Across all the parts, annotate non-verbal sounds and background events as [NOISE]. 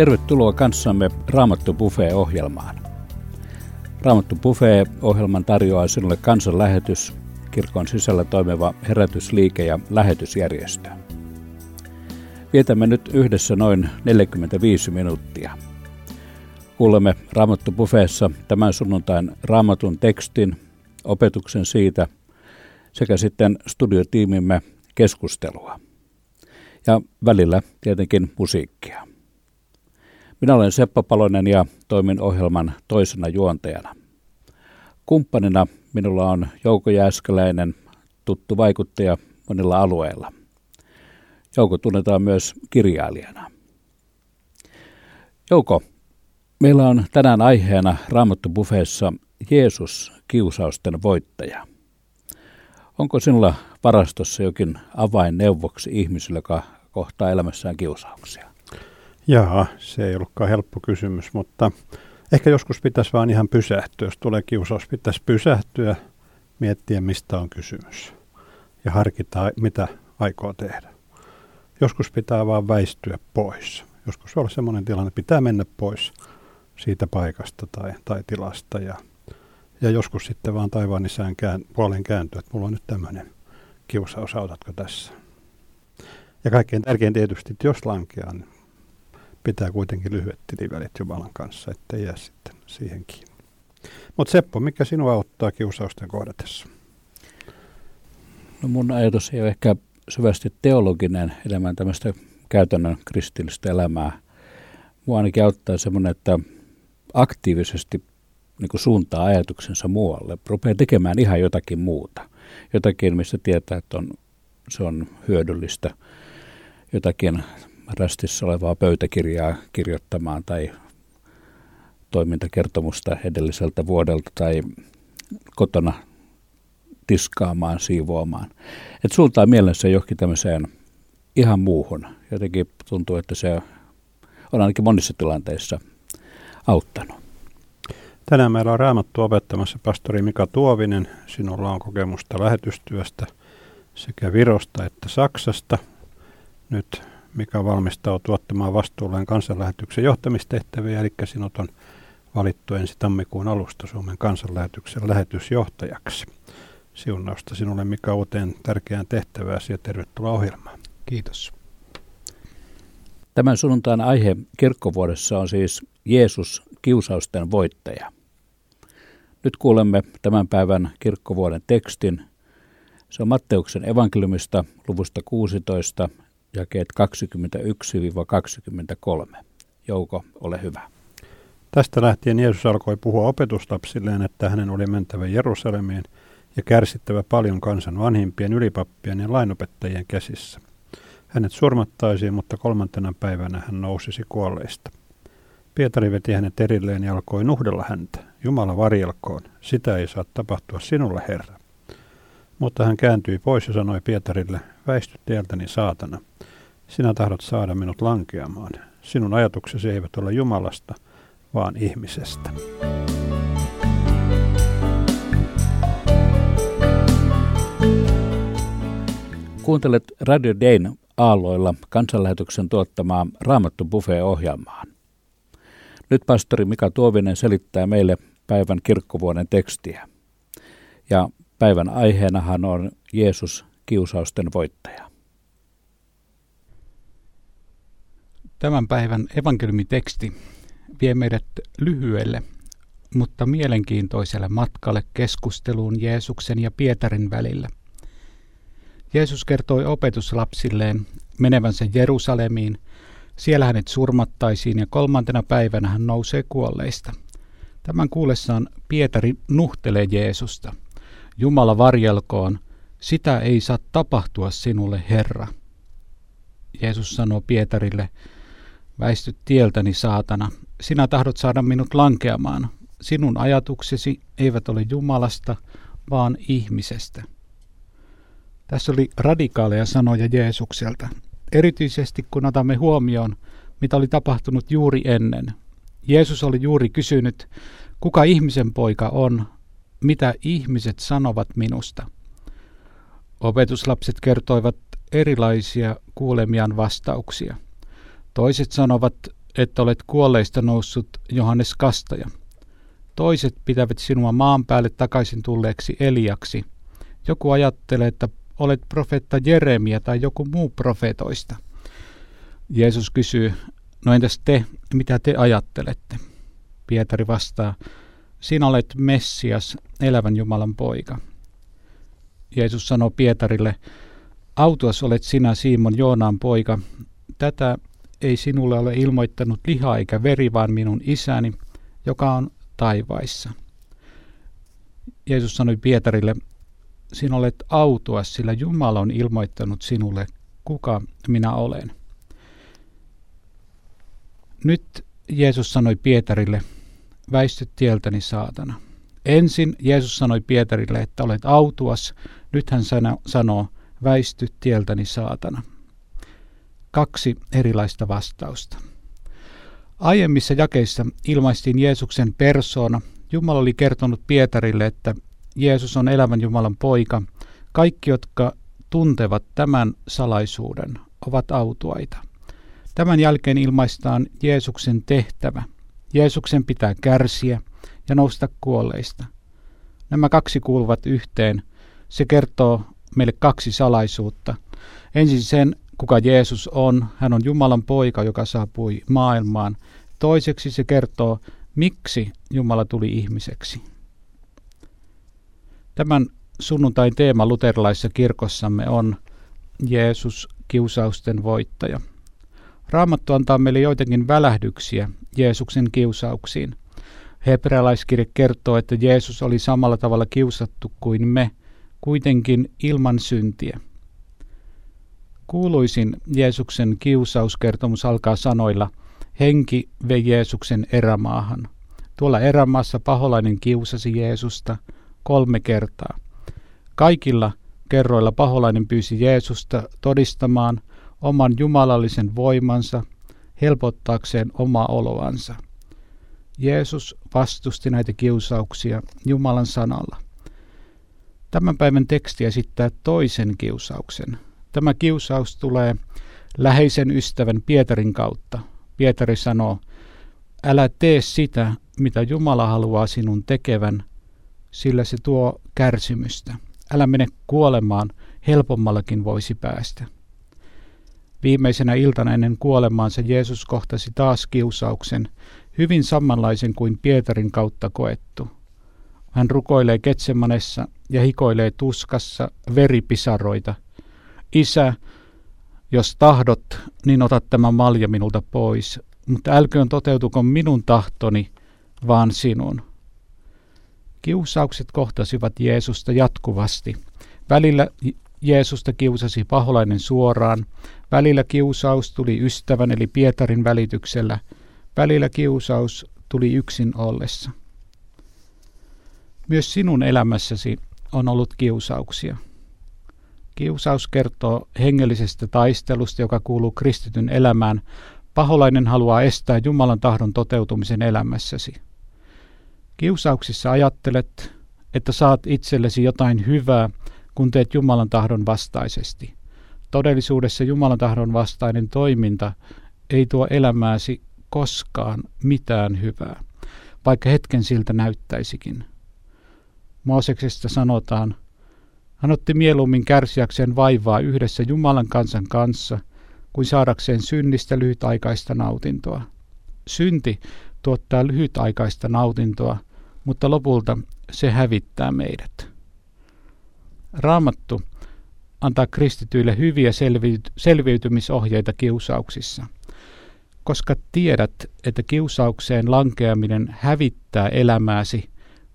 Tervetuloa kanssamme Raamattu Buffet-ohjelmaan. Raamattu Buffet-ohjelman tarjoaa sinulle kansanlähetys, kirkon sisällä toimiva herätysliike ja lähetysjärjestö. Vietämme nyt yhdessä noin 45 minuuttia. Kuulemme Raamattu Buffeessa tämän sunnuntain raamatun tekstin, opetuksen siitä sekä sitten studiotiimimme keskustelua. Ja välillä tietenkin musiikkia. Minä olen Seppo Palonen ja toimin ohjelman toisena juontajana. Kumppanina minulla on Jouko Jääskeläinen, tuttu vaikuttaja monilla alueilla. Jouko tunnetaan myös kirjailijana. Jouko, meillä on tänään aiheena Raamattu Buffeessa Jeesus, kiusausten voittaja. Onko sinulla varastossa jokin avainneuvoksi ihmisille, joka kohtaa elämässään kiusauksia? Jaa, se ei ollutkaan helppo kysymys, mutta ehkä joskus pitäisi vaan ihan pysähtyä. Jos tulee kiusaus, pitäisi pysähtyä, miettiä mistä on kysymys ja harkita, mitä aikoo tehdä. Joskus pitää vaan väistyä pois. Joskus voi olla sellainen tilanne, että pitää mennä pois siitä paikasta tai, tai tilasta ja, ja joskus sitten vaan taivaan isään kään, puolen kääntyä, että mulla on nyt tämmöinen kiusaus, autatko tässä. Ja kaikkein tärkein tietysti, että jos lankeaa, niin pitää kuitenkin lyhyet tilivälit Jumalan kanssa, ettei jää sitten siihenkin. Mutta Seppo, mikä sinua auttaa kiusausten kohdatessa? No mun ajatus ei ole ehkä syvästi teologinen elämän tämmöistä käytännön kristillistä elämää. Mua ainakin auttaa semmoinen, että aktiivisesti niin kuin suuntaa ajatuksensa muualle, rupeaa tekemään ihan jotakin muuta. Jotakin, mistä tietää, että on, se on hyödyllistä. Jotakin rästissä olevaa pöytäkirjaa kirjoittamaan tai toimintakertomusta edelliseltä vuodelta tai kotona tiskaamaan, siivoamaan. Että suuntaa mielessä johonkin tämmöiseen ihan muuhun. Jotenkin tuntuu, että se on ainakin monissa tilanteissa auttanut. Tänään meillä on raamattu opettamassa pastori Mika Tuovinen. Sinulla on kokemusta lähetystyöstä sekä Virosta että Saksasta. Nyt Mika valmistautuu ottamaan vastuulleen kansanlähetyksen johtamistehtäviä, eli sinut on valittu ensi tammikuun alusta Suomen kansanlähetyksen lähetysjohtajaksi. Siunausta sinulle Mika uuteen tärkeään tehtävääsi ja tervetuloa ohjelmaan. Kiitos. Tämän sunnuntain aihe kirkkovuodessa on siis Jeesus, kiusausten voittaja. Nyt kuulemme tämän päivän kirkkovuoden tekstin. Se on Matteuksen evankeliumista luvusta 16 jakeet 21-23. Jouko, ole hyvä. Tästä lähtien Jeesus alkoi puhua opetuslapsilleen, että hänen oli mentävä Jerusalemiin ja kärsittävä paljon kansan vanhimpien, ylipappien ja lainopettajien käsissä. Hänet surmattaisiin, mutta kolmantena päivänä hän nousisi kuolleista. Pietari veti hänet erilleen ja alkoi nuhdella häntä. Jumala varjelkoon, sitä ei saa tapahtua sinulle, Herra. Mutta hän kääntyi pois ja sanoi Pietarille, väisty tieltäni saatana. Sinä tahdot saada minut lankeamaan. Sinun ajatuksesi eivät ole Jumalasta, vaan ihmisestä. Kuuntelet Radio Dayn aalloilla kansanlähetyksen tuottamaa Raamattu Buffet-ohjelmaa. Nyt pastori Mika Tuovinen selittää meille päivän kirkkovuoden tekstiä. Ja päivän aiheenahan on Jeesus kiusausten voittaja. Tämän päivän evankeliumiteksti vie meidät lyhyelle, mutta mielenkiintoiselle matkalle keskusteluun Jeesuksen ja Pietarin välillä. Jeesus kertoi opetuslapsilleen menevänsä Jerusalemiin, siellä hänet surmattaisiin ja kolmantena päivänä hän nousee kuolleista. Tämän kuullessaan Pietari nuhtelee Jeesusta. Jumala varjelkoon, sitä ei saa tapahtua sinulle, Herra. Jeesus sanoo Pietarille, Väisty tieltäni, saatana. Sinä tahdot saada minut lankeamaan. Sinun ajatuksesi eivät ole Jumalasta, vaan ihmisestä. Tässä oli radikaaleja sanoja Jeesukselta, erityisesti kun otamme huomioon, mitä oli tapahtunut juuri ennen. Jeesus oli juuri kysynyt, kuka ihmisen poika on, mitä ihmiset sanovat minusta. Opetuslapset kertoivat erilaisia kuulemiaan vastauksia – Toiset sanovat, että olet kuolleista noussut Johannes Kastaja. Toiset pitävät sinua maan päälle takaisin tulleeksi Eliaksi. Joku ajattelee, että olet profeetta Jeremia tai joku muu profeetoista. Jeesus kysyy, no entäs te, mitä te ajattelette? Pietari vastaa, sinä olet Messias, elävän Jumalan poika. Jeesus sanoo Pietarille, autuas olet sinä Simon Joonaan poika, tätä ei sinulle ole ilmoittanut liha eikä veri, vaan minun isäni, joka on taivaissa. Jeesus sanoi Pietarille, sinä olet autuas, sillä Jumala on ilmoittanut sinulle, kuka minä olen. Nyt Jeesus sanoi Pietarille, väisty tieltäni saatana. Ensin Jeesus sanoi Pietarille, että olet autuas, nyt hän sanoo, väisty tieltäni saatana. Kaksi erilaista vastausta. Aiemmissa jakeissa ilmaistiin Jeesuksen persoona. Jumala oli kertonut Pietarille, että Jeesus on elävän Jumalan poika. Kaikki, jotka tuntevat tämän salaisuuden, ovat autuaita. Tämän jälkeen ilmaistaan Jeesuksen tehtävä. Jeesuksen pitää kärsiä ja nousta kuolleista. Nämä kaksi kuuluvat yhteen. Se kertoo meille kaksi salaisuutta. Ensin sen, kuka Jeesus on. Hän on Jumalan poika, joka saapui maailmaan. Toiseksi se kertoo, miksi Jumala tuli ihmiseksi. Tämän sunnuntain teema luterilaisessa kirkossamme on Jeesus, kiusausten voittaja. Raamattu antaa meille joitakin välähdyksiä Jeesuksen kiusauksiin. Hebrealaiskirje kertoo, että Jeesus oli samalla tavalla kiusattu kuin me, kuitenkin ilman syntiä. Kuuluisin Jeesuksen kiusauskertomus alkaa sanoilla, henki vei Jeesuksen erämaahan. Tuolla erämaassa paholainen kiusasi Jeesusta kolme kertaa. Kaikilla kerroilla paholainen pyysi Jeesusta todistamaan oman jumalallisen voimansa helpottaakseen omaa oloansa. Jeesus vastusti näitä kiusauksia Jumalan sanalla. Tämän päivän teksti esittää toisen kiusauksen. Tämä kiusaus tulee läheisen ystävän Pietarin kautta. Pietari sanoo, älä tee sitä, mitä Jumala haluaa sinun tekevän, sillä se tuo kärsimystä. Älä mene kuolemaan, helpommallakin voisi päästä. Viimeisenä iltana ennen kuolemaansa Jeesus kohtasi taas kiusauksen, hyvin samanlaisen kuin Pietarin kautta koettu. Hän rukoilee Ketsemanessa ja hikoilee tuskassa veripisaroita. Isä, jos tahdot, niin ota tämä malja minulta pois, mutta älköön toteutuko minun tahtoni, vaan sinun. Kiusaukset kohtasivat Jeesusta jatkuvasti. Välillä Jeesusta kiusasi paholainen suoraan, välillä kiusaus tuli ystävän eli Pietarin välityksellä, välillä kiusaus tuli yksin ollessa. Myös sinun elämässäsi on ollut kiusauksia. Kiusaus kertoo hengellisestä taistelusta, joka kuuluu kristityn elämään. Paholainen haluaa estää Jumalan tahdon toteutumisen elämässäsi. Kiusauksissa ajattelet, että saat itsellesi jotain hyvää, kun teet Jumalan tahdon vastaisesti. Todellisuudessa Jumalan tahdon vastainen toiminta ei tuo elämääsi koskaan mitään hyvää, vaikka hetken siltä näyttäisikin. Mooseksesta sanotaan, hän otti mieluummin kärsiäkseen vaivaa yhdessä Jumalan kansan kanssa, kuin saadakseen synnistä lyhytaikaista nautintoa. Synti tuottaa lyhytaikaista nautintoa, mutta lopulta se hävittää meidät. Raamattu antaa kristityille hyviä selviytymisohjeita kiusauksissa. Koska tiedät, että kiusaukseen lankeaminen hävittää elämääsi,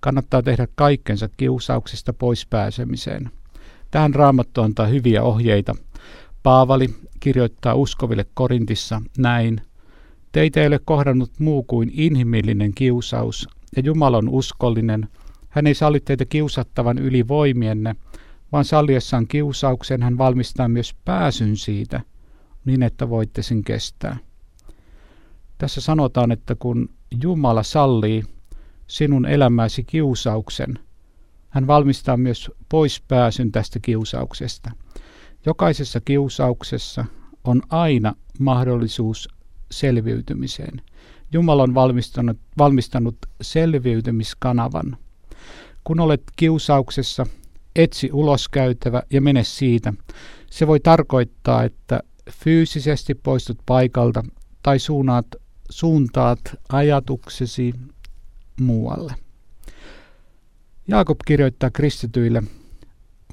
kannattaa tehdä kaikkensa kiusauksista pois pääsemiseen. Tähän Raamattu antaa hyviä ohjeita. Paavali kirjoittaa uskoville Korintissa näin. Teitä ei ole kohdannut muu kuin inhimillinen kiusaus, ja Jumala on uskollinen. Hän ei salli teitä kiusattavan yli voimienne, vaan salliessaan kiusauksen hän valmistaa myös pääsyn siitä, niin että voitte sen kestää. Tässä sanotaan, että kun Jumala sallii sinun elämäsi kiusauksen, hän valmistaa myös pois pääsyn tästä kiusauksesta. Jokaisessa kiusauksessa on aina mahdollisuus selviytymiseen. Jumala on valmistanut, valmistanut selviytymiskanavan. Kun olet kiusauksessa, etsi uloskäytävä ja mene siitä. Se voi tarkoittaa, että fyysisesti poistut paikalta tai suunnaat, suuntaat ajatuksesi muualle. Jaakob kirjoittaa kristityille,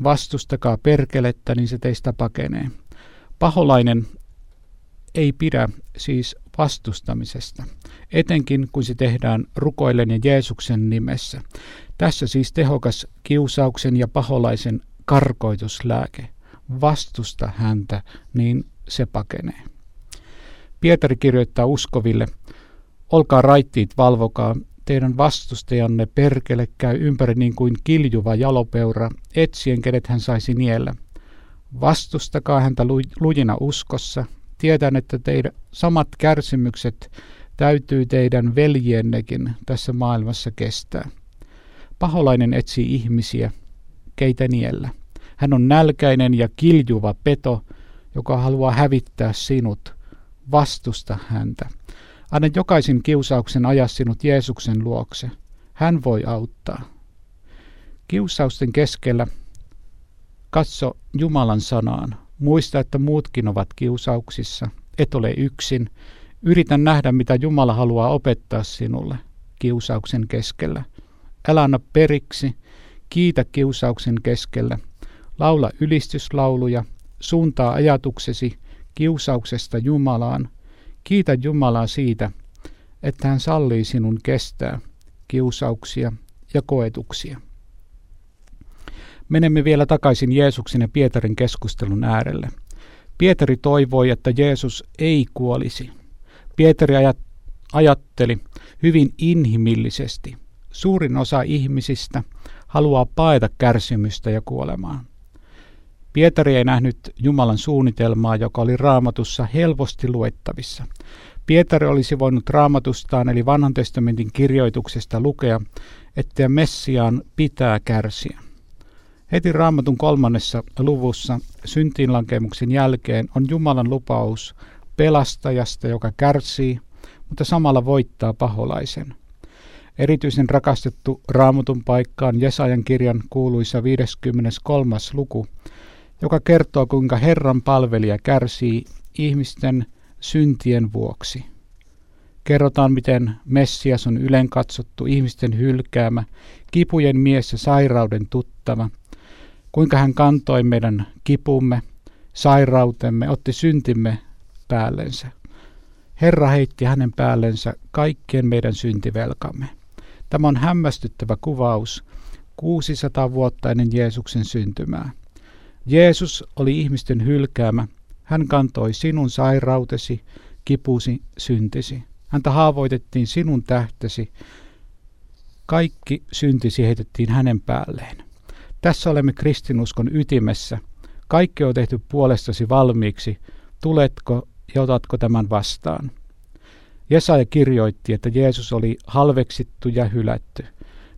vastustakaa perkelettä, niin se teistä pakenee. Paholainen ei pidä siis vastustamisesta, etenkin kun se tehdään rukoillen ja Jeesuksen nimessä. Tässä siis tehokas kiusauksen ja paholaisen karkoituslääke. Vastusta häntä, niin se pakenee. Pietari kirjoittaa uskoville, olkaa raittiit, valvokaa, teidän vastustajanne perkele käy ympäri niin kuin kiljuva jalopeura, etsien kenet hän saisi niellä. Vastustakaa häntä lujina uskossa, tiedän, että teidän samat kärsimykset täytyy teidän veljennekin tässä maailmassa kestää. Paholainen etsii ihmisiä, keitä niellä. Hän on nälkäinen ja kiljuva peto, joka haluaa hävittää sinut. Vastusta häntä. Anna jokaisen kiusauksen aja sinut Jeesuksen luokse. Hän voi auttaa. Kiusausten keskellä katso Jumalan sanaan. Muista, että muutkin ovat kiusauksissa. Et ole yksin. Yritä nähdä, mitä Jumala haluaa opettaa sinulle kiusauksen keskellä. Älä anna periksi. Kiitä kiusauksen keskellä. Laula ylistyslauluja. Suuntaa ajatuksesi kiusauksesta Jumalaan. Kiitä Jumalaa siitä, että hän sallii sinun kestää kiusauksia ja koetuksia. Menemme vielä takaisin Jeesuksen ja Pietarin keskustelun äärelle. Pietari toivoi, että Jeesus ei kuolisi. Pietari ajatteli hyvin inhimillisesti. Suurin osa ihmisistä haluaa paeta kärsimystä ja kuolemaa. Pietari ei nähnyt Jumalan suunnitelmaa, joka oli raamatussa helposti luettavissa. Pietari olisi voinut raamatustaan eli vanhan testamentin kirjoituksesta lukea, että Messiaan pitää kärsiä. Heti raamatun kolmannessa luvussa syntiinlankemuksen jälkeen on Jumalan lupaus pelastajasta, joka kärsii, mutta samalla voittaa paholaisen. Erityisen rakastettu raamatun paikkaan Jesajan kirjan kuuluisa 53. luku, joka kertoo kuinka Herran palvelija kärsii ihmisten syntien vuoksi. Kerrotaan, miten Messias on ylen katsottu, ihmisten hylkäämä, kipujen mies ja sairauden tuttava – kuinka hän kantoi meidän kipumme, sairautemme, otti syntimme päällensä. Herra heitti hänen päällensä kaikkien meidän syntivelkamme. Tämä on hämmästyttävä kuvaus 600 vuotta ennen Jeesuksen syntymää. Jeesus oli ihmisten hylkäämä. Hän kantoi sinun sairautesi, kipusi, syntisi. Häntä haavoitettiin sinun tähtesi. Kaikki syntisi heitettiin hänen päälleen. Tässä olemme kristinuskon ytimessä. Kaikki on tehty puolestasi valmiiksi. Tuletko ja otatko tämän vastaan? Jesaja kirjoitti, että Jeesus oli halveksittu ja hylätty.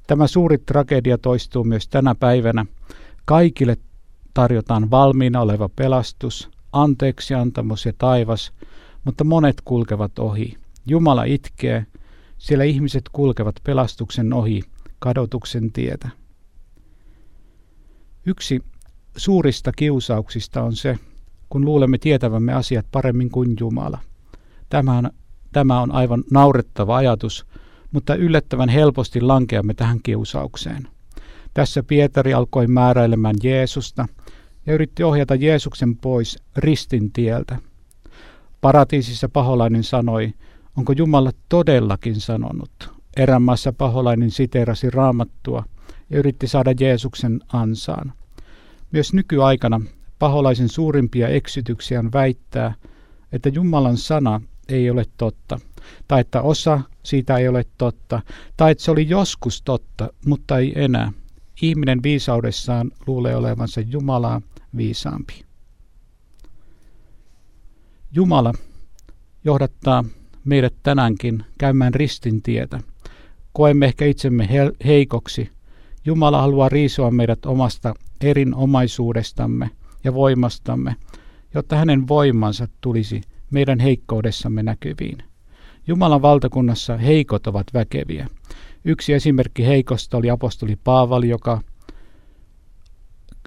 Tämä suuri tragedia toistuu myös tänä päivänä. Kaikille tarjotaan valmiina oleva pelastus, anteeksiantamus ja taivas, mutta monet kulkevat ohi. Jumala itkee, siellä ihmiset kulkevat pelastuksen ohi, kadotuksen tietä. Yksi suurista kiusauksista on se, kun luulemme tietävämme asiat paremmin kuin Jumala. Tämä on, tämä on aivan naurettava ajatus, mutta yllättävän helposti lankeamme tähän kiusaukseen. Tässä Pietari alkoi määräilemään Jeesusta ja yritti ohjata Jeesuksen pois ristin tieltä. Paratiisissa paholainen sanoi, onko Jumala todellakin sanonut. Erämaassa paholainen siteerasi raamattua ja yritti saada Jeesuksen ansaan. Myös nykyaikana paholaisen suurimpia eksytyksiä on väittää, että Jumalan sana ei ole totta, tai että osa siitä ei ole totta, tai että se oli joskus totta, mutta ei enää. Ihminen viisaudessaan luulee olevansa Jumalaa viisaampi. Jumala johdattaa meidät tänäänkin käymään ristin tietä. Koemme ehkä itsemme heikoksi Jumala haluaa riisua meidät omasta erinomaisuudestamme ja voimastamme, jotta hänen voimansa tulisi meidän heikkoudessamme näkyviin. Jumalan valtakunnassa heikot ovat väkeviä. Yksi esimerkki heikosta oli apostoli Paavali, joka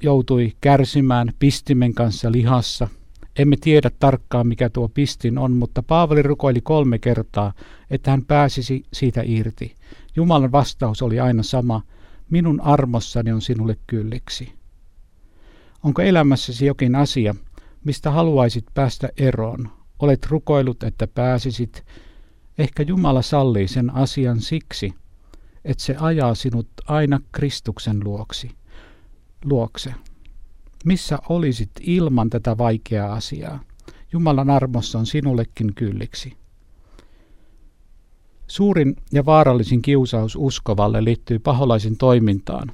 joutui kärsimään pistimen kanssa lihassa. Emme tiedä tarkkaan, mikä tuo pistin on, mutta Paavali rukoili kolme kertaa, että hän pääsisi siitä irti. Jumalan vastaus oli aina sama, minun armossani on sinulle kylliksi. Onko elämässäsi jokin asia, mistä haluaisit päästä eroon? Olet rukoillut, että pääsisit. Ehkä Jumala sallii sen asian siksi, että se ajaa sinut aina Kristuksen luoksi, luokse. Missä olisit ilman tätä vaikeaa asiaa? Jumalan armossa on sinullekin kylliksi. Suurin ja vaarallisin kiusaus uskovalle liittyy paholaisen toimintaan,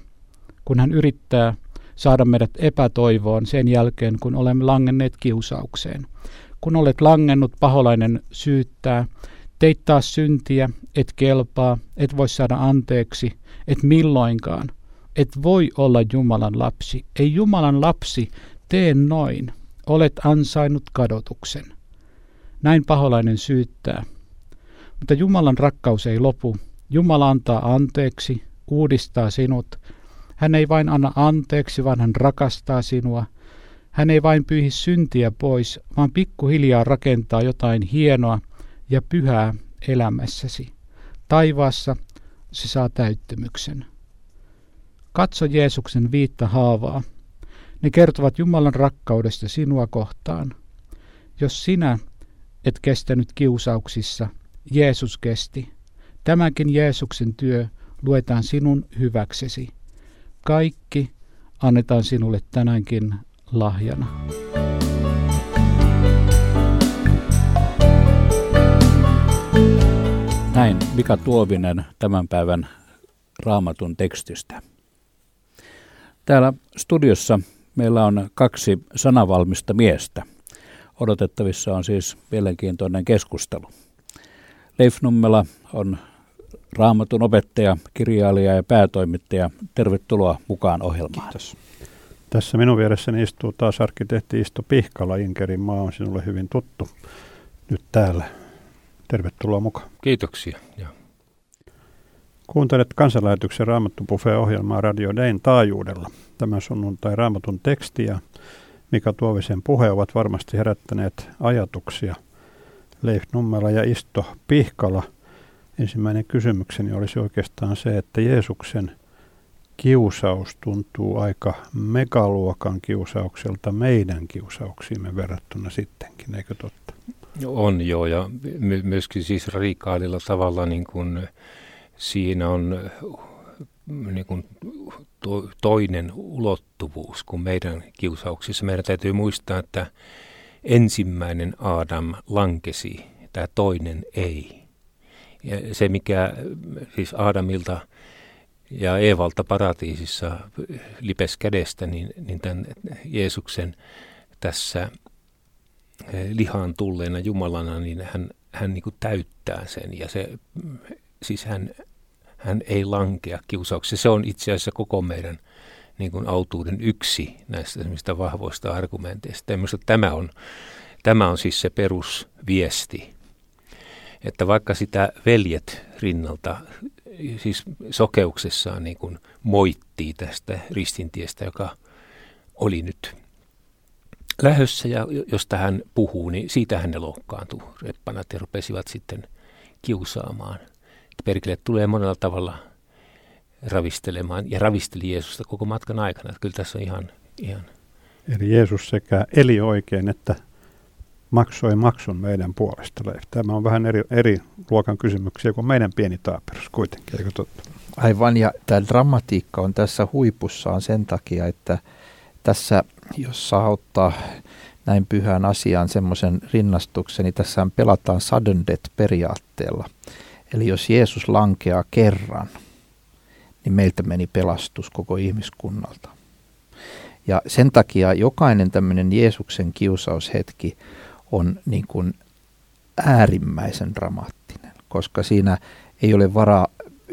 kun hän yrittää saada meidät epätoivoon sen jälkeen, kun olemme langenneet kiusaukseen. Kun olet langennut, paholainen syyttää, teit taas syntiä, et kelpaa, et voi saada anteeksi, et milloinkaan, et voi olla Jumalan lapsi. Ei Jumalan lapsi tee noin, olet ansainnut kadotuksen. Näin paholainen syyttää. Mutta Jumalan rakkaus ei lopu. Jumala antaa anteeksi, uudistaa sinut. Hän ei vain anna anteeksi, vaan hän rakastaa sinua. Hän ei vain pyyhi syntiä pois, vaan pikkuhiljaa rakentaa jotain hienoa ja pyhää elämässäsi. Taivaassa se saa täyttymyksen. Katso Jeesuksen viitta haavaa. Ne kertovat Jumalan rakkaudesta sinua kohtaan. Jos sinä et kestänyt kiusauksissa, Jeesus kesti. Tämäkin Jeesuksen työ luetaan sinun hyväksesi. Kaikki annetaan sinulle tänäänkin lahjana. Näin Mika Tuovinen tämän päivän raamatun tekstistä. Täällä studiossa meillä on kaksi sanavalmista miestä. Odotettavissa on siis mielenkiintoinen keskustelu. Leif Nummela on raamatun opettaja, kirjailija ja päätoimittaja. Tervetuloa mukaan ohjelmaan. Kiitos. Tässä minun vieressäni istuu taas arkkitehti Isto Pihkala. Inkerin maa on sinulle hyvin tuttu nyt täällä. Tervetuloa mukaan. Kiitoksia. Ja. Kuuntelet kansanlähetyksen Raamattu ohjelmaa Radio Dayn taajuudella. Tämän sunnuntai Raamatun teksti ja Mika Tuovisen puhe ovat varmasti herättäneet ajatuksia. Leif Nummela ja Isto Pihkala. Ensimmäinen kysymykseni olisi oikeastaan se, että Jeesuksen kiusaus tuntuu aika megaluokan kiusaukselta meidän kiusauksiimme verrattuna sittenkin, eikö totta? On joo, ja my- myöskin siis radikaalilla tavalla niin kuin siinä on niin kuin to- toinen ulottuvuus kuin meidän kiusauksissa. Meidän täytyy muistaa, että ensimmäinen Adam lankesi, tämä toinen ei. Ja se, mikä siis Adamilta ja Eevalta paratiisissa lipes kädestä, niin, niin tämän Jeesuksen tässä eh, lihaan tulleena Jumalana, niin hän, hän niin kuin täyttää sen. Ja se, siis hän, hän ei lankea kiusauksessa. Se on itse asiassa koko meidän niin kuin autuuden yksi näistä vahvoista argumenteista. Ja tämä on, tämä on siis se perusviesti, että vaikka sitä veljet rinnalta siis sokeuksessaan niin kuin moittii tästä ristintiestä, joka oli nyt lähössä ja josta hän puhuu, niin siitä hän ne loukkaantui. Reppanat ja rupesivat sitten kiusaamaan. Perkele tulee monella tavalla ravistelemaan ja ravisteli Jeesusta koko matkan aikana. Että kyllä tässä on ihan, ihan... Eli Jeesus sekä eli oikein että maksoi maksun meidän puolesta. Tämä on vähän eri, eri luokan kysymyksiä kuin meidän pieni taaperus kuitenkin, eikö totta? Aivan, ja tämä dramatiikka on tässä huipussaan sen takia, että tässä, jos saa ottaa näin pyhään asiaan semmoisen rinnastuksen, niin tässä pelataan sudden death-periaatteella. Eli jos Jeesus lankeaa kerran, niin meiltä meni pelastus koko ihmiskunnalta. Ja sen takia jokainen tämmöinen Jeesuksen kiusaushetki on niin kuin äärimmäisen dramaattinen, koska siinä ei ole varaa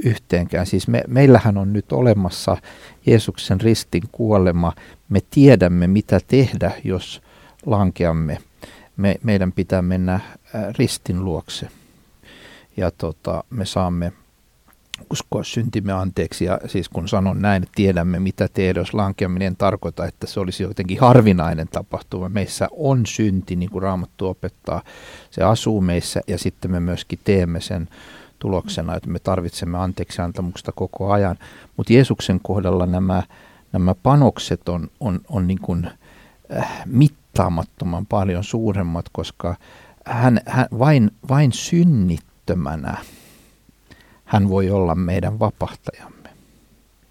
yhteenkään. Siis me, meillähän on nyt olemassa Jeesuksen ristin kuolema. Me tiedämme, mitä tehdä, jos lankeamme. me, meidän pitää mennä ristin luokse. Ja tota, me saamme uskoa syntimme anteeksi. Ja siis kun sanon näin, tiedämme mitä tiedos lankeaminen tarkoittaa, että se olisi jotenkin harvinainen tapahtuma. Meissä on synti, niin kuin Raamattu opettaa. Se asuu meissä ja sitten me myöskin teemme sen tuloksena, että me tarvitsemme anteeksi antamuksesta koko ajan. Mutta Jeesuksen kohdalla nämä, nämä panokset on, on, on niin kuin, äh, mittaamattoman paljon suuremmat, koska hän, hän vain, vain synnittömänä hän voi olla meidän vapahtajamme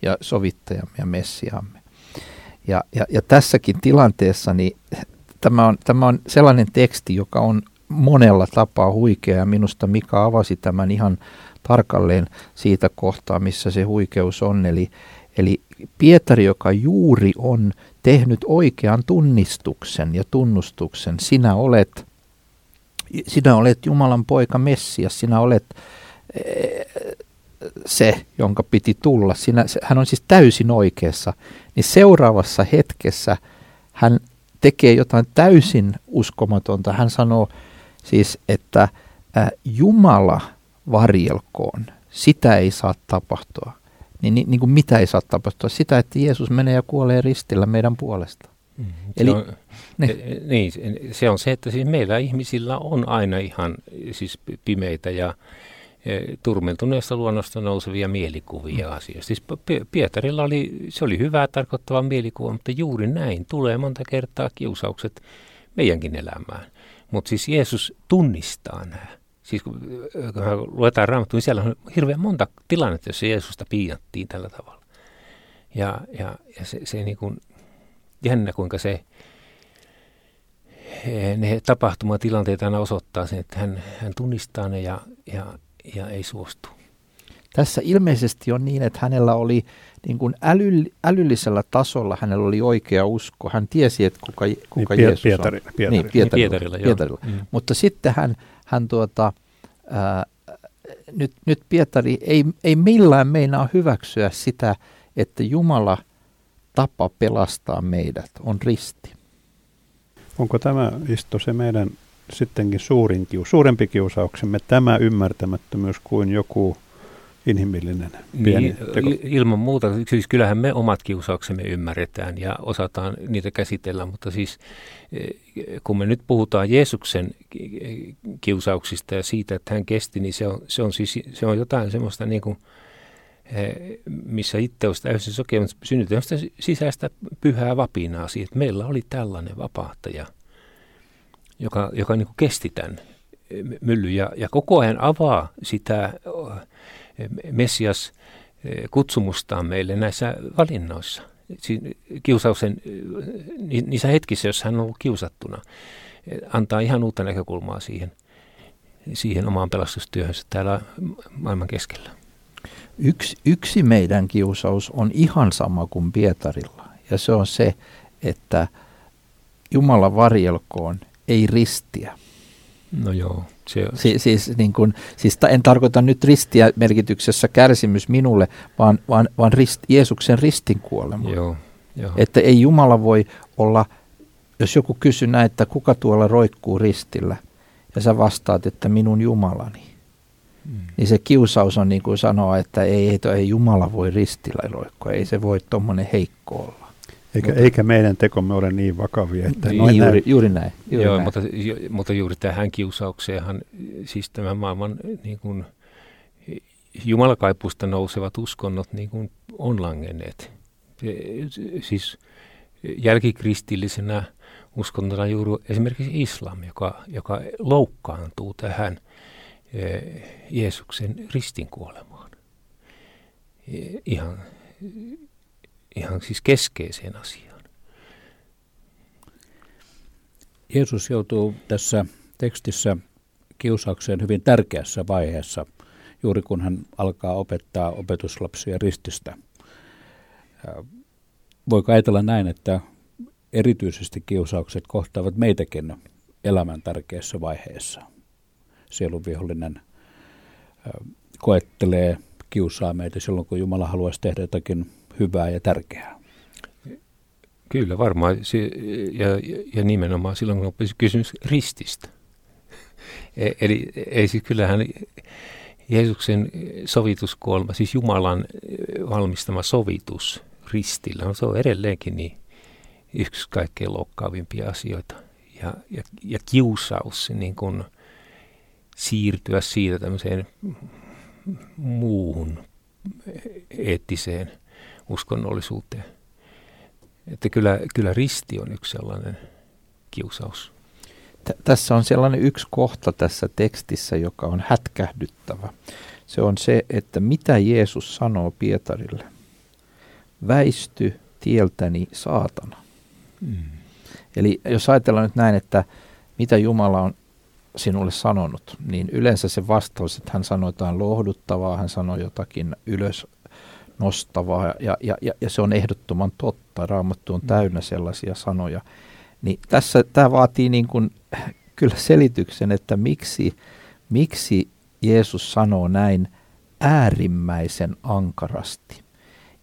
ja sovittajamme ja messiamme. Ja, ja, ja tässäkin tilanteessa niin tämä, on, tämä on sellainen teksti, joka on monella tapaa huikea ja minusta Mika avasi tämän ihan tarkalleen siitä kohtaa, missä se huikeus on. Eli, eli Pietari, joka juuri on tehnyt oikean tunnistuksen ja tunnustuksen, sinä olet, sinä olet Jumalan poika Messias, sinä olet eh, se, jonka piti tulla. Sinä, hän on siis täysin oikeassa. Niin seuraavassa hetkessä hän tekee jotain täysin uskomatonta. Hän sanoo siis, että Jumala varjelkoon, sitä ei saa tapahtua. Niin, niin, niin kuin mitä ei saa tapahtua? Sitä, että Jeesus menee ja kuolee ristillä meidän puolesta. Mm, Eli, on, niin. niin, se on se, että siis meillä ihmisillä on aina ihan siis pimeitä ja turmeltuneesta luonnosta nousevia mielikuvia mm. asioista. Siis Pietarilla oli, se oli hyvää tarkoittava mielikuva, mutta juuri näin tulee monta kertaa kiusaukset meidänkin elämään. Mutta siis Jeesus tunnistaa nämä. Siis kun luetaan raamattua, niin siellä on hirveän monta tilannetta, jossa Jeesusta piinattiin tällä tavalla. Ja, ja, ja se, se niin kuin, jännä, kuinka se, ne tapahtumatilanteet aina osoittaa sen, että hän, hän tunnistaa ne ja, ja, ja ei suostu. Tässä ilmeisesti on niin, että hänellä oli niin kuin äly, älyllisellä tasolla hänellä oli oikea usko. Hän tiesi, että kuka, kuka niin, Jeesus Pietari, on. Pietari. Niin, Pietarilla. Niin, Pietarilla, Pietarilla. Mm. Mutta sitten hän, hän tuota, ää, nyt, nyt Pietari ei, ei millään meinaa hyväksyä sitä, että Jumala tapa pelastaa meidät on risti. Onko tämä isto se meidän sittenkin suurin kius, suurempi kiusauksemme, tämä ymmärtämättömyys kuin joku inhimillinen pieni niin, teko. Ilman muuta, siis kyllähän me omat kiusauksemme ymmärretään ja osataan niitä käsitellä, mutta siis eh, kun me nyt puhutaan Jeesuksen kiusauksista ja siitä, että hän kesti, niin se on, se on, siis, se on jotain semmoista niin kuin, eh, missä itse olisi täysin sokea, mutta synnytään sisäistä pyhää vapinaa siitä, että meillä oli tällainen vapahtaja – joka, joka niin kuin kesti tämän myllyn ja, ja koko ajan avaa sitä Messias kutsumustaan meille näissä valinnoissa. Kiusauksen niissä hetkissä, jos hän on ollut kiusattuna, antaa ihan uutta näkökulmaa siihen, siihen omaan pelastustyöhönsä täällä maailman keskellä. Yksi, yksi meidän kiusaus on ihan sama kuin Pietarilla, ja se on se, että Jumala varjelkoon ei ristiä. No joo. Se on. Si- siis, niin kun, siis en tarkoita nyt ristiä merkityksessä kärsimys minulle, vaan, vaan, vaan rist, Jeesuksen ristin kuolema. Joo, joo. Että ei Jumala voi olla, jos joku kysyy näin, että kuka tuolla roikkuu ristillä, ja sä vastaat, että minun Jumalani. Mm. Niin se kiusaus on niin kuin sanoa, että ei, ei, ei Jumala voi ristillä roikkua, ei se voi tuommoinen heikko olla. Eikä, mutta, eikä meidän tekomme ole niin vakavia. Että niin, juuri, näin. juuri näin. Juuri Joo, näin. Mutta, ju, mutta juuri tähän kiusaukseenhan, siis tämän maailman niin kuin, jumalakaipusta nousevat uskonnot niin kuin on langenneet. Siis jälkikristillisenä uskontoina juuri esimerkiksi islam, joka, joka loukkaantuu tähän e, Jeesuksen ristinkuolemaan. E, ihan ihan siis keskeiseen asiaan. Jeesus joutuu tässä tekstissä kiusaukseen hyvin tärkeässä vaiheessa, juuri kun hän alkaa opettaa opetuslapsia rististä. Voiko ajatella näin, että erityisesti kiusaukset kohtaavat meitäkin elämän tärkeässä vaiheessa? Sielunvihollinen koettelee, kiusaa meitä silloin, kun Jumala haluaisi tehdä jotakin hyvää ja tärkeää. Kyllä, varmaan. Ja, ja nimenomaan silloin, kun on kysymys rististä. E, eli ei siis kyllähän Jeesuksen sovituskuolema, siis Jumalan valmistama sovitus ristillä, no se on edelleenkin niin yksi kaikkein loukkaavimpia asioita. Ja, ja, ja kiusaus niin kuin siirtyä siitä tämmöiseen muuhun eettiseen uskonnollisuuteen. Että kyllä, kyllä risti on yksi sellainen kiusaus. T- tässä on sellainen yksi kohta tässä tekstissä, joka on hätkähdyttävä. Se on se, että mitä Jeesus sanoo Pietarille. Väisty tieltäni saatana. Mm. Eli jos ajatellaan nyt näin, että mitä Jumala on sinulle sanonut, niin yleensä se vastaus, että hän sanoo jotain lohduttavaa, hän sanoo jotakin ylös nostavaa ja, ja, ja, ja se on ehdottoman totta. Raamattu on täynnä sellaisia sanoja. Niin tässä tämä vaatii niin kuin, [CLEARS THROAT] kyllä selityksen, että miksi, miksi Jeesus sanoo näin äärimmäisen ankarasti.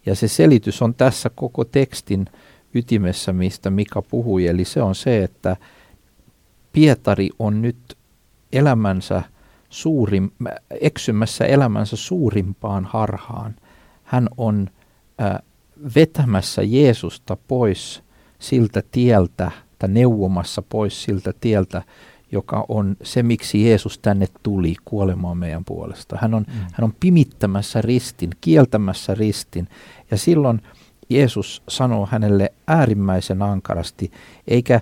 Ja se selitys on tässä koko tekstin ytimessä, mistä Mika puhui. Eli se on se, että Pietari on nyt elämänsä suurin, eksymässä elämänsä suurimpaan harhaan. Hän on äh, vetämässä Jeesusta pois siltä tieltä, tai neuvomassa pois siltä tieltä, joka on se, miksi Jeesus tänne tuli kuolemaan meidän puolesta. Hän on, mm. hän on pimittämässä ristin, kieltämässä ristin. Ja silloin Jeesus sanoo hänelle äärimmäisen ankarasti, eikä,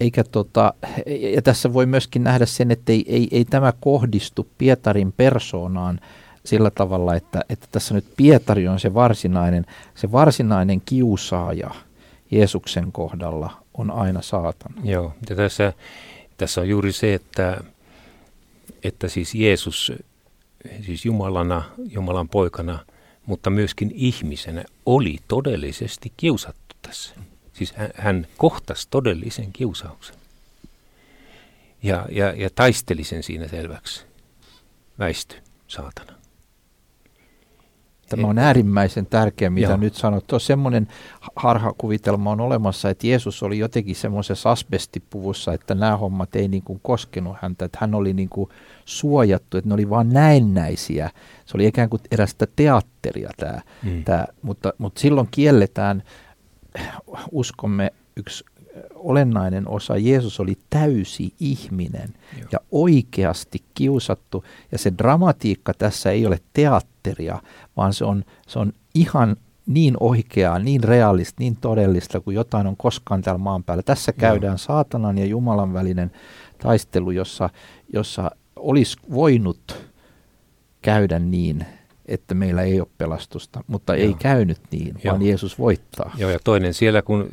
eikä tota, ja tässä voi myöskin nähdä sen, että ei, ei, ei tämä kohdistu Pietarin persoonaan sillä tavalla, että, että tässä nyt Pietari on se varsinainen, se varsinainen kiusaaja Jeesuksen kohdalla on aina saatana. Joo, ja tässä, tässä on juuri se, että, että siis Jeesus, siis Jumalana, Jumalan poikana, mutta myöskin ihmisenä oli todellisesti kiusattu tässä. Siis hän, hän kohtasi todellisen kiusauksen ja, ja, ja taisteli sen siinä selväksi. Väisty, saatana. Tämä on äärimmäisen tärkeä, mitä Joo. nyt sanot. Tuo semmoinen harhakuvitelma on olemassa, että Jeesus oli jotenkin semmoisessa asbestipuvussa, että nämä hommat ei niin kuin koskenut häntä, että hän oli niin kuin suojattu, että ne oli vain näennäisiä. Se oli ikään kuin erästä teatteria tämä, mm. tämä mutta, mutta silloin kielletään uskomme yksi olennainen osa. Jeesus oli täysi ihminen Joo. ja oikeasti kiusattu. Ja se dramatiikka tässä ei ole teatteria, vaan se on, se on ihan niin oikeaa, niin realista, niin todellista kuin jotain on koskaan täällä maan päällä. Tässä käydään Joo. saatanan ja Jumalan välinen taistelu, jossa, jossa olisi voinut käydä niin, että meillä ei ole pelastusta, mutta Joo. ei käynyt niin, Joo. vaan Jeesus voittaa. Joo, ja toinen siellä, kun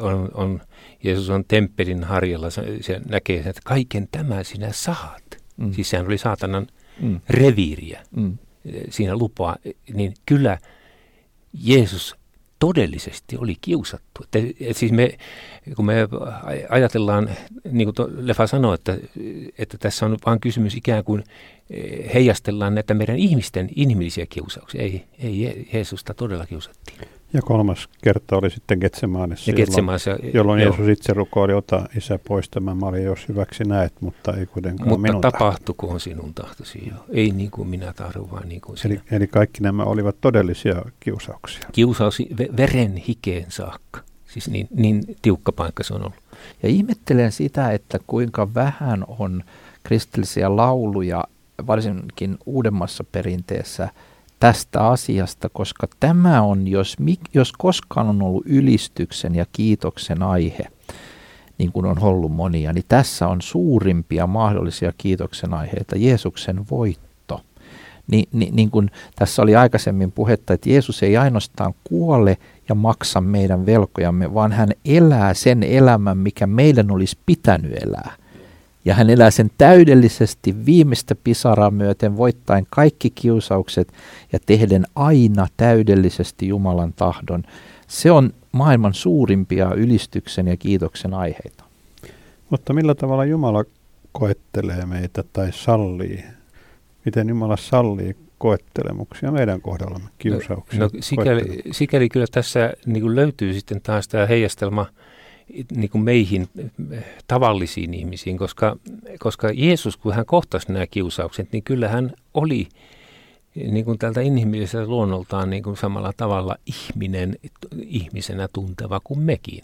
on, on Jeesus on temppelin harjalla, se, se näkee, että kaiken tämän sinä saat. Mm. Siis sehän oli saatanan mm. reviiriä mm. Siinä lupaa, niin kyllä Jeesus todellisesti oli kiusattu. Että, et siis me, kun me ajatellaan, niin kuin Lefa sanoi, että, että tässä on vain kysymys ikään kuin eh, heijastellaan näitä meidän ihmisten inhimillisiä kiusauksia. Ei, ei Jeesusta todella kiusattiin. Ja kolmas kerta oli sitten Getsemaanissa, jolloin, jolloin Jeesus itse rukoili, ota isä pois tämä mali, jos hyväksi näet, mutta ei kuitenkaan mutta minun tapahtukoon sinun tahtosi jo. Ei niin kuin minä tahdon, vaan niin kuin eli, eli kaikki nämä olivat todellisia kiusauksia. Kiusaus veren hikeen saakka. Siis niin, niin tiukka paikka se on ollut. Ja ihmettelen sitä, että kuinka vähän on kristillisiä lauluja, varsinkin uudemmassa perinteessä – tästä asiasta, koska tämä on, jos, jos koskaan on ollut ylistyksen ja kiitoksen aihe, niin kuin on ollut monia, niin tässä on suurimpia mahdollisia kiitoksen aiheita, Jeesuksen voitto. Ni, ni, niin kuin tässä oli aikaisemmin puhetta, että Jeesus ei ainoastaan kuole ja maksa meidän velkojamme, vaan hän elää sen elämän, mikä meidän olisi pitänyt elää – ja hän elää sen täydellisesti viimeistä pisaraa myöten, voittaen kaikki kiusaukset ja tehden aina täydellisesti Jumalan tahdon. Se on maailman suurimpia ylistyksen ja kiitoksen aiheita. Mutta millä tavalla Jumala koettelee meitä tai sallii? Miten Jumala sallii koettelemuksia meidän kohdallamme, kiusauksia. No, no sikäli, sikäli kyllä tässä niin kuin löytyy sitten taas tämä heijastelma niin kuin meihin tavallisiin ihmisiin, koska, koska Jeesus, kun hän kohtasi nämä kiusaukset, niin kyllä hän oli niin kuin tältä inhimilliseltä luonnoltaan niin kuin samalla tavalla ihminen, ihmisenä tunteva kuin mekin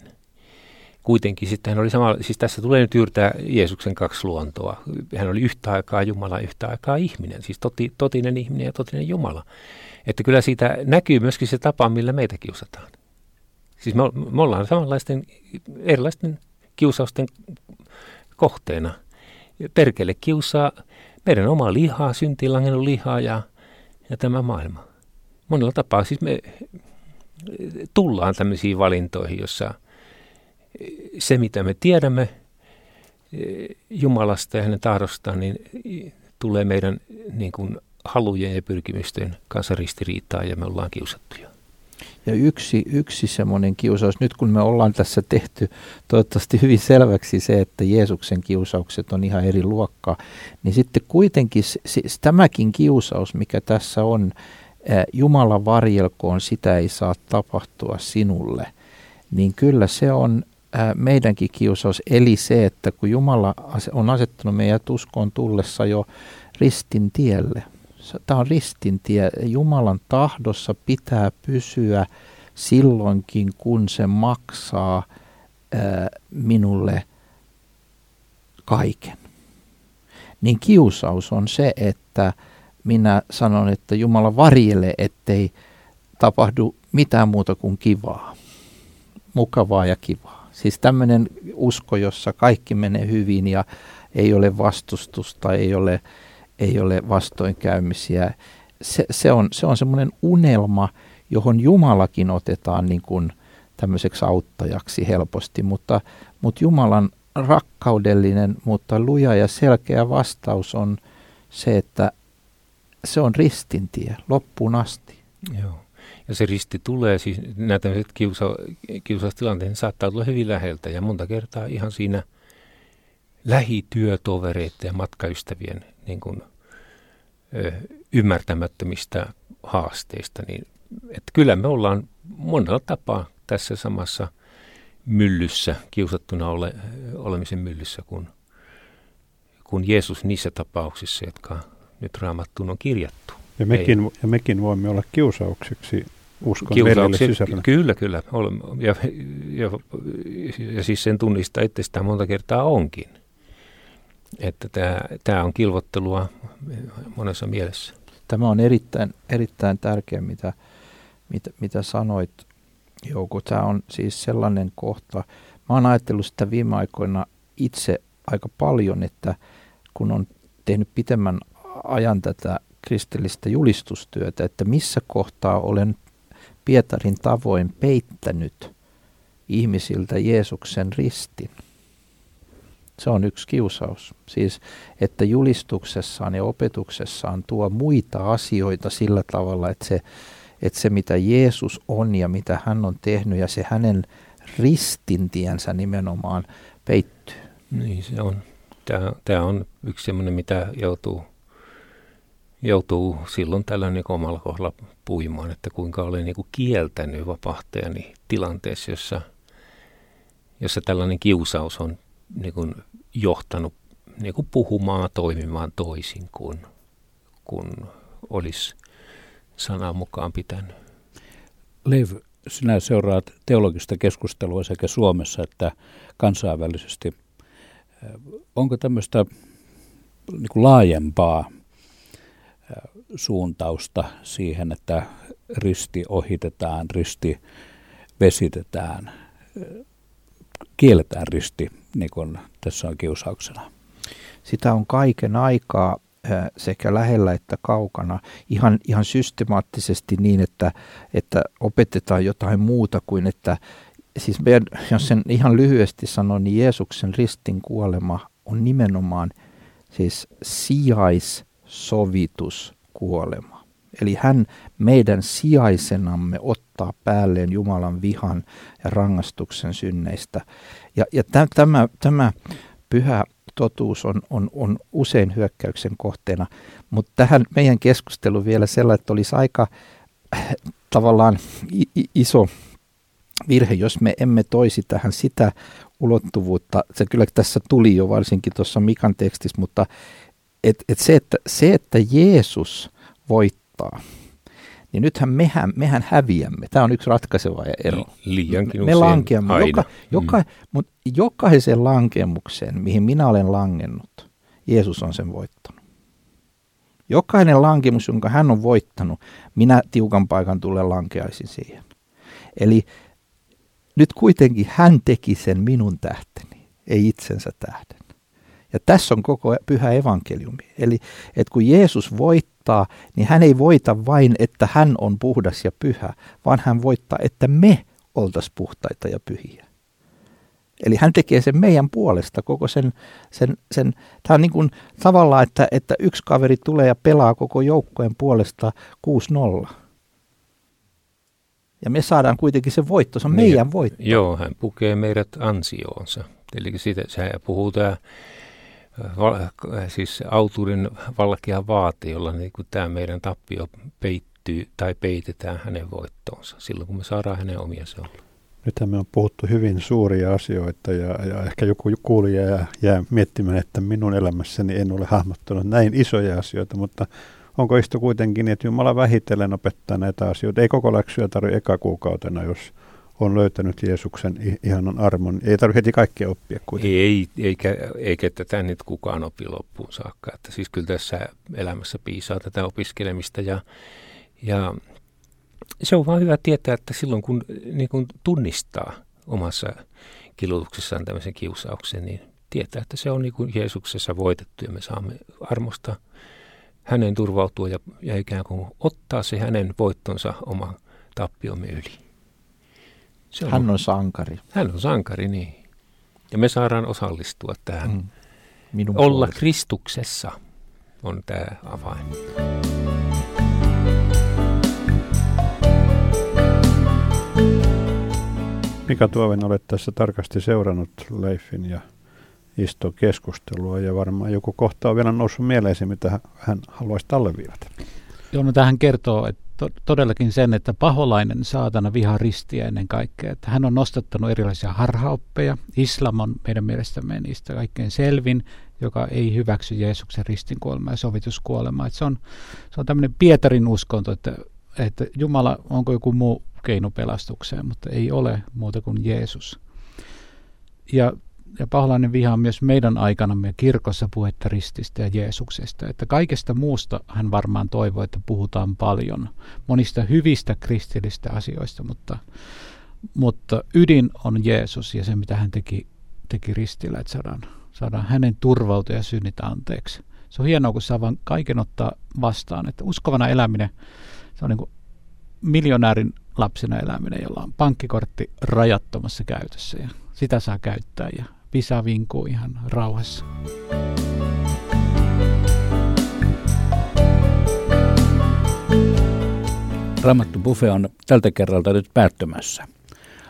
kuitenkin sitten hän oli sama, siis tässä tulee nyt yrtää Jeesuksen kaksi luontoa. Hän oli yhtä aikaa Jumala, yhtä aikaa ihminen, siis toti, totinen ihminen ja totinen Jumala. Että kyllä siitä näkyy myöskin se tapa, millä meitä kiusataan. Siis me, me ollaan samanlaisten erilaisten kiusausten kohteena. Perkele kiusaa meidän omaa lihaa, syntiin langennut lihaa ja, ja tämä maailma. Monella tapaa siis me tullaan tämmöisiin valintoihin, jossa – se, mitä me tiedämme e, Jumalasta ja hänen tahdostaan, niin tulee meidän niin kuin, halujen ja pyrkimysten kanssa ristiriitaa ja me ollaan kiusattuja. Ja yksi, yksi semmoinen kiusaus, nyt kun me ollaan tässä tehty toivottavasti hyvin selväksi se, että Jeesuksen kiusaukset on ihan eri luokkaa, niin sitten kuitenkin siis tämäkin kiusaus, mikä tässä on, Jumala varjelkoon, sitä ei saa tapahtua sinulle, niin kyllä se on meidänkin kiusaus, eli se, että kun Jumala on asettanut meidät uskoon tullessa jo ristin tielle, tämä on ristin tie, Jumalan tahdossa pitää pysyä silloinkin, kun se maksaa minulle kaiken. Niin kiusaus on se, että minä sanon, että Jumala varjele, ettei tapahdu mitään muuta kuin kivaa, mukavaa ja kivaa. Siis tämmöinen usko, jossa kaikki menee hyvin ja ei ole vastustusta, ei ole, ei ole vastoinkäymisiä. Se, se on, se on semmoinen unelma, johon Jumalakin otetaan niin kuin tämmöiseksi auttajaksi helposti, mutta, mutta Jumalan rakkaudellinen, mutta luja ja selkeä vastaus on se, että se on ristintie loppuun asti. Joo. Ja se risti tulee, siis nämä tämmöiset kiusa, kiusaustilanteet saattaa tulla hyvin läheltä ja monta kertaa ihan siinä lähityötovereiden ja matkaystävien niin kuin, ymmärtämättömistä haasteista. Niin, että kyllä me ollaan monella tapaa tässä samassa myllyssä, kiusattuna ole, olemisen myllyssä, kun, kun Jeesus niissä tapauksissa, jotka nyt raamattuun on kirjattu. Ja mekin, ja mekin voimme olla kiusaukseksi uskon sisällä. Kyllä, kyllä. Ja, ja, ja siis sen tunnistaa itsestään monta kertaa onkin. Että tämä, tämä on kilvottelua monessa mielessä. Tämä on erittäin, erittäin tärkeä, mitä, mitä, mitä sanoit, Jouko. Tämä on siis sellainen kohta. Mä oon ajatellut sitä viime aikoina itse aika paljon, että kun on tehnyt pitemmän ajan tätä kristillistä julistustyötä, että missä kohtaa olen Pietarin tavoin peittänyt ihmisiltä Jeesuksen ristin. Se on yksi kiusaus. Siis, että julistuksessaan ja opetuksessaan tuo muita asioita sillä tavalla, että se, että se mitä Jeesus on ja mitä hän on tehnyt ja se hänen ristintiensä nimenomaan peittyy. Niin se on. Tämä, tämä on yksi sellainen, mitä joutuu joutuu silloin tällöin niin omalla kohdalla puimaan, että kuinka olen niin kuin kieltänyt vapahtajani tilanteessa, jossa, jossa tällainen kiusaus on niin kuin johtanut niin kuin puhumaan, toimimaan toisin kuin, kuin olisi sanan mukaan pitänyt. Leiv, sinä seuraat teologista keskustelua sekä Suomessa että kansainvälisesti. Onko tämmöistä niin kuin laajempaa suuntausta siihen, että risti ohitetaan, risti vesitetään, kielletään risti, niin kuin tässä on kiusauksena. Sitä on kaiken aikaa sekä lähellä että kaukana ihan, ihan systemaattisesti niin, että, että opetetaan jotain muuta kuin että, siis jos sen ihan lyhyesti sanon, niin Jeesuksen ristin kuolema on nimenomaan siis sijaissovitus kuolema. Eli hän meidän sijaisenamme ottaa päälleen Jumalan vihan ja rangastuksen synneistä. Ja, ja tämä, tämä pyhä totuus on, on, on usein hyökkäyksen kohteena, mutta tähän meidän keskustelu vielä sellainen, että olisi aika äh, tavallaan iso virhe, jos me emme toisi tähän sitä ulottuvuutta. Se kyllä tässä tuli jo varsinkin tuossa Mikan tekstissä, mutta et, et se, että, se, että Jeesus voittaa, niin nythän mehän, mehän häviämme. Tämä on yksi ratkaiseva ero. Liiankin Me lankeamme. Aina. Joka, joka, mm. mutta jokaisen lankemukseen, mihin minä olen langennut, Jeesus on sen voittanut. Jokainen lankemus, jonka hän on voittanut, minä tiukan paikan tulee lankeaisin siihen. Eli nyt kuitenkin hän teki sen minun tähteni, ei itsensä tähden. Ja tässä on koko pyhä evankeliumi. Eli että kun Jeesus voittaa, niin hän ei voita vain, että hän on puhdas ja pyhä, vaan hän voittaa, että me oltaisiin puhtaita ja pyhiä. Eli hän tekee sen meidän puolesta koko sen, sen, sen tämä on niin kuin tavallaan, että, että yksi kaveri tulee ja pelaa koko joukkojen puolesta 6-0. Ja me saadaan kuitenkin se voitto, se on niin, meidän voitto. Joo, hän pukee meidät ansioonsa. Eli siitä se puhuu tämä siis auturin valkea vaate, jolla niin kuin tämä meidän tappio peittyy tai peitetään hänen voittoonsa silloin, kun me saadaan hänen omia seuraan. Nythän me on puhuttu hyvin suuria asioita ja, ja ehkä joku kuulija jää, jää miettimään, että minun elämässäni en ole hahmottanut näin isoja asioita, mutta onko istu kuitenkin, että Jumala vähitellen opettaa näitä asioita. Ei koko läksyä tarvitse eka kuukautena, jos on löytänyt Jeesuksen ihanan armon. Ei tarvitse heti kaikkea oppia kuitenkin. Ei, eikä, eikä tätä nyt kukaan opi loppuun saakka. Että siis kyllä tässä elämässä piisaa tätä opiskelemista ja, ja se on vaan hyvä tietää, että silloin kun, niin kun tunnistaa omassa kilutuksessaan tämmöisen kiusauksen, niin tietää, että se on niin kuin Jeesuksessa voitettu ja me saamme armosta hänen turvautua ja, ja ikään kuin ottaa se hänen voittonsa oman tappiomme yli. Se on, hän on sankari. Hän on sankari, niin. Ja me saadaan osallistua tähän. Mm. Minun Olla puolesta. Kristuksessa on tämä avain. Mika Tuoven, olet tässä tarkasti seurannut Leifin ja Iston keskustelua ja varmaan joku kohta on vielä noussut mieleesi, mitä hän haluaisi alleviivata. Joo, no tähän kertoo että to- todellakin sen, että paholainen saatana vihaa ristiä ennen kaikkea. Että hän on nostattanut erilaisia harhaoppeja. Islam on meidän mielestämme niistä kaikkein selvin, joka ei hyväksy Jeesuksen ristin kuolemaa ja sovituskuolemaa. Että se on, se on tämmöinen Pietarin uskonto, että, että Jumala onko joku muu keino pelastukseen, mutta ei ole muuta kuin Jeesus. Ja ja paholainen vihaa myös meidän aikanamme kirkossa puhetta rististä ja Jeesuksesta. Että kaikesta muusta hän varmaan toivoo, että puhutaan paljon monista hyvistä kristillistä asioista, mutta, mutta ydin on Jeesus ja se, mitä hän teki, teki ristillä, että saadaan, saadaan hänen turvautua ja synnit anteeksi. Se on hienoa, kun saa vaan kaiken ottaa vastaan. Että uskovana eläminen, se on niin kuin miljonäärin lapsena eläminen, jolla on pankkikortti rajattomassa käytössä ja sitä saa käyttää ja Pisa vinkuu ihan rauhassa. Raamattu Buffet on tältä kerralta nyt päättymässä.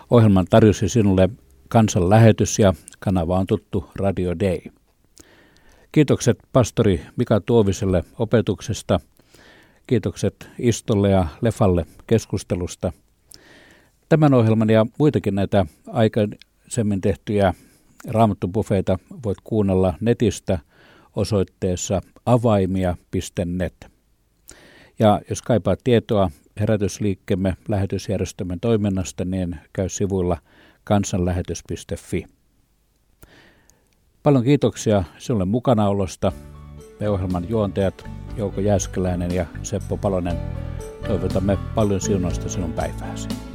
Ohjelman tarjosi sinulle kansan lähetys ja kanava on tuttu Radio Day. Kiitokset pastori Mika Tuoviselle opetuksesta. Kiitokset Istolle ja Lefalle keskustelusta. Tämän ohjelman ja muitakin näitä aikaisemmin tehtyjä Raamattubufeita voit kuunnella netistä osoitteessa avaimia.net. Ja jos kaipaat tietoa herätysliikkeemme lähetysjärjestelmän toiminnasta, niin käy sivuilla kansanlähetys.fi. Paljon kiitoksia sinulle mukanaolosta. Me ohjelman juontajat Jouko Jääskeläinen ja Seppo Palonen toivotamme paljon siunoista sinun päivääsi.